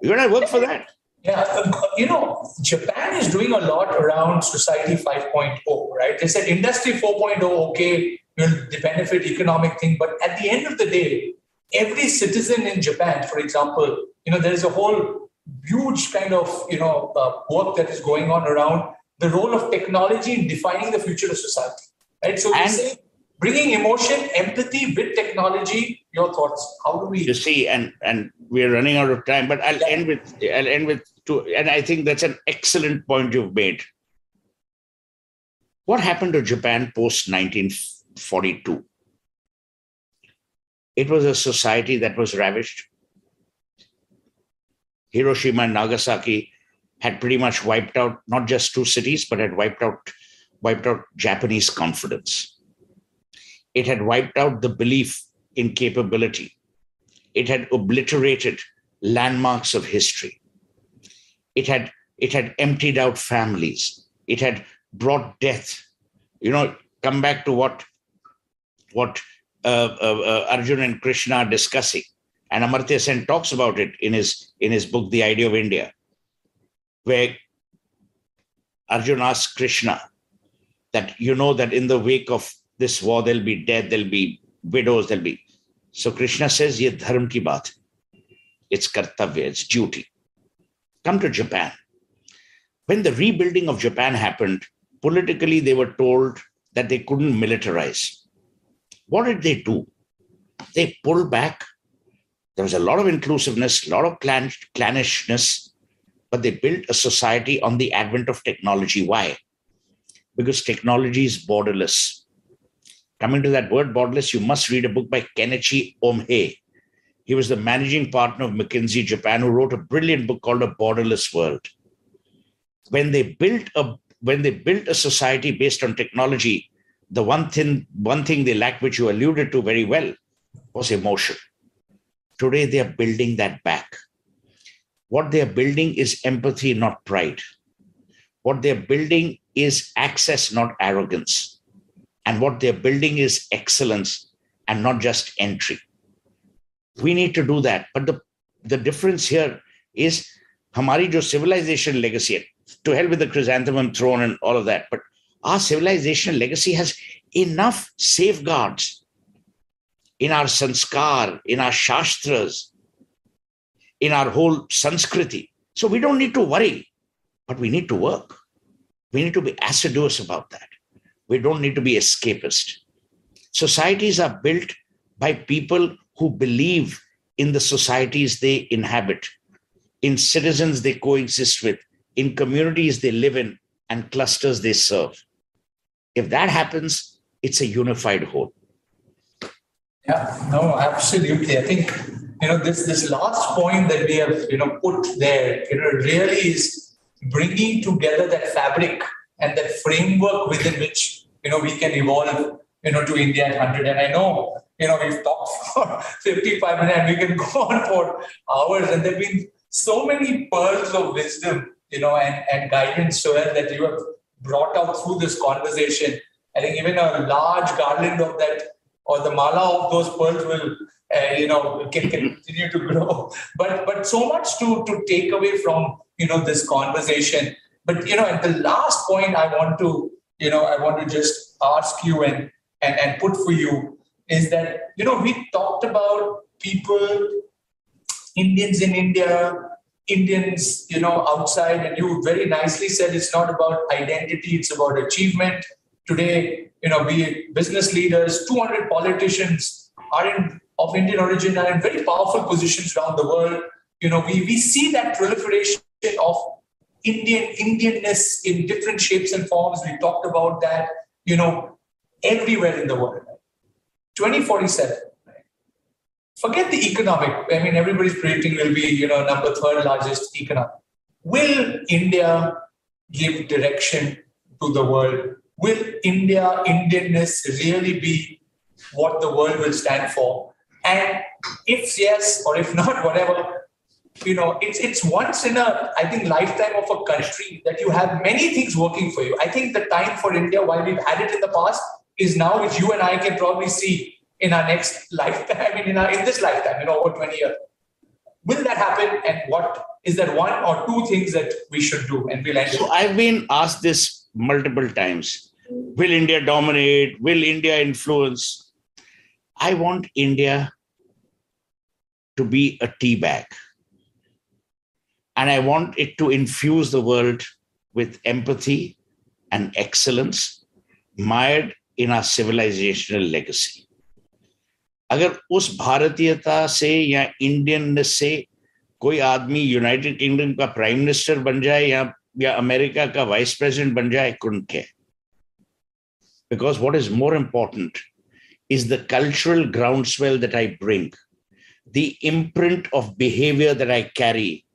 You and I work for that. Yeah, uh, you know, Japan is doing a lot around Society 5.0, right? They said Industry 4.0, okay, will the benefit economic thing, but at the end of the day, every citizen in Japan, for example, you know, there is a whole huge kind of you know uh, work that is going on around the role of technology in defining the future of society, right? So we And- say bringing emotion, empathy with technology. Your thoughts? How do we? you see and and we're running out of time but i'll end with i'll end with two and i think that's an excellent point you've made what happened to japan post 1942 it was a society that was ravished hiroshima and nagasaki had pretty much wiped out not just two cities but had wiped out wiped out japanese confidence. It had wiped out the belief in capability. It had obliterated landmarks of history. It had it had emptied out families. It had brought death. You know come back to what what uh, uh, uh, arjun and krishna are discussing. And amartya sen talks about it in his in his book the idea of india where arjun asks krishna that you know that in the wake of this war there'll be death there'll be widows there'll be so Krishna says, ye dharm ki baat. It's kartavya, it's duty. Come to Japan. When the rebuilding of Japan happened, politically they were told that they couldn't militarize. What did they do? They pulled back. There was a lot of inclusiveness, a lot of clan- clannishness, but they built a society on the advent of technology. Why? Because technology is borderless coming to that word borderless, you must read a book by Kenichi Ohmae. He was the managing partner of McKinsey Japan, who wrote a brilliant book called A Borderless World. When they built a when they built a society based on technology, the one thing one thing they lacked, which you alluded to very well, was emotion. Today they are building that back. What they are building is empathy, not pride. What they're building is access, not arrogance. And what they're building is excellence and not just entry. We need to do that. But the the difference here is hamari jo civilization legacy to hell with the chrysanthemum throne and all of that. But our civilization legacy has enough safeguards in our sanskar in our shastras in our whole sanskriti. So we don't need to worry but we need to work we need to be assiduous about that we don't need to be escapist. Societies are built by people who believe in the societies they inhabit, in citizens they coexist with, in communities they live in, and clusters they serve. If that happens, it's a unified whole. Yeah, no, absolutely. I think you know this this last point that we have you know put there, you know, really is bringing together that fabric and that framework within which you know we can evolve you know to India at hundred. And I know you know we've talked for fifty five minutes, and we can go on for hours. And there've been so many pearls of wisdom, you know, and and guidance, so that you have brought out through this conversation. I think even a large garland of that or the mala of those pearls will uh, you know can, can continue to grow but but so much to to take away from you know this conversation but you know at the last point i want to you know i want to just ask you and and, and put for you is that you know we talked about people indians in india indians you know outside and you very nicely said it's not about identity it's about achievement today, you know, it business leaders, 200 politicians are in of Indian origin are in very powerful positions around the world. You know, we, we see that proliferation of Indian Indianness in different shapes and forms. We talked about that, you know, everywhere in the world. 2047. Forget the economic. I mean, everybody's predicting will be, you know, number third largest economy. Will India give direction to the world will India, Indianness really be what the world will stand for? And if yes, or if not, whatever, you know, it's it's once in a, I think, lifetime of a country that you have many things working for you. I think the time for India, while we've had it in the past, is now which you and I can probably see in our next lifetime, I mean, in our in this lifetime, you know, over 20 years. Will that happen? And what is that one or two things that we should do? And we'll end. So I've been asked this multiple times Will India dominate? Will India influence? I want India to be a tea bag. And I want it to infuse the world with empathy and excellence mired in our civilizational legacy. अगर उस भारतीयता से या Indian से कोई आदमी United Kingdom का prime minister बन जाए या या अमेरिका का वाइस प्रेसिडेंट बन जाए कुंड के because what is more important is the cultural groundswell that I bring, the imprint of behavior that I carry,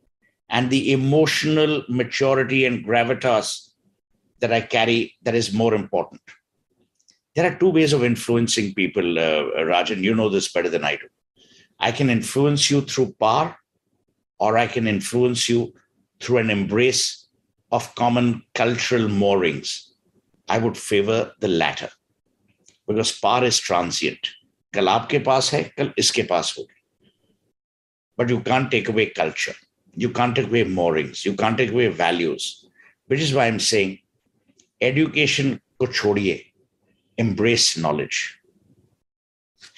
and the emotional maturity and gravitas that I carry that is more important. There are two ways of influencing people, uh, Rajan. You know this better than I do. I can influence you through power, or I can influence you through an embrace of common cultural moorings I would favor the latter because power is transient. कल आपके पास है कल इसके पास होगी but you can't take away culture you can't take away moorings you can't take away values which is why i'm saying education ko chhodiye embrace knowledge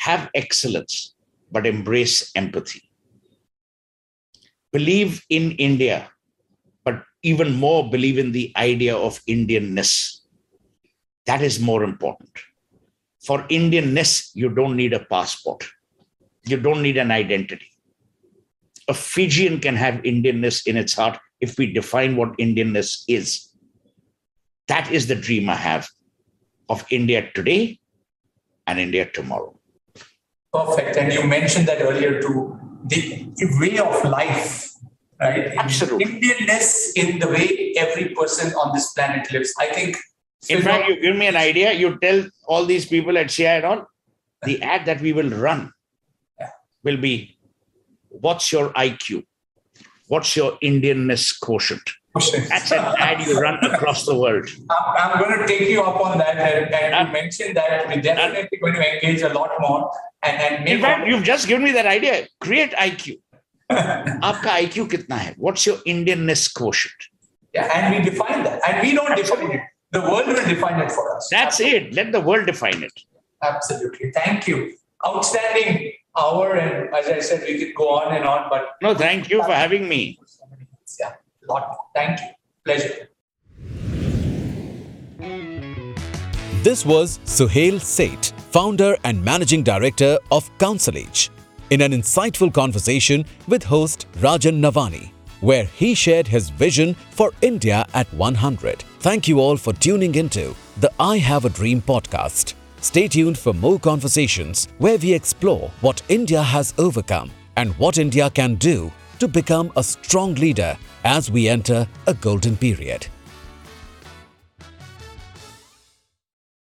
have excellence but embrace empathy believe in india but even more believe in the idea of indianness that is more important. For Indianness, you don't need a passport. You don't need an identity. A Fijian can have Indianness in its heart if we define what Indianness is. That is the dream I have of India today and India tomorrow. Perfect. And you mentioned that earlier too. The way of life, right? Absolutely. Indianness in the way every person on this planet lives. I think in fact, you give me an idea. You tell all these people at CII and all, the ad that we will run will be what's your IQ? What's your Indianness quotient? That's an ad you run across the world. I'm, I'm going to take you up on that. And, and you mentioned that we're definitely going to engage a lot more. And, and in fact, you've just given me that idea. Create IQ. आपका IQ कितना है? What's your Indianness quotient? Yeah, and we define that. And we don't define it. The world will define it for us. That's it. Let the world define it. Absolutely. Thank you. Outstanding hour. And as I said, we could go on and on, but. No, thank you for having me. Yeah, lot. Thank you. Pleasure. This was Suhel Seth, founder and managing director of Counselage. in an insightful conversation with host Rajan Navani, where he shared his vision for India at 100. Thank you all for tuning into the I Have a Dream podcast. Stay tuned for more conversations where we explore what India has overcome and what India can do to become a strong leader as we enter a golden period.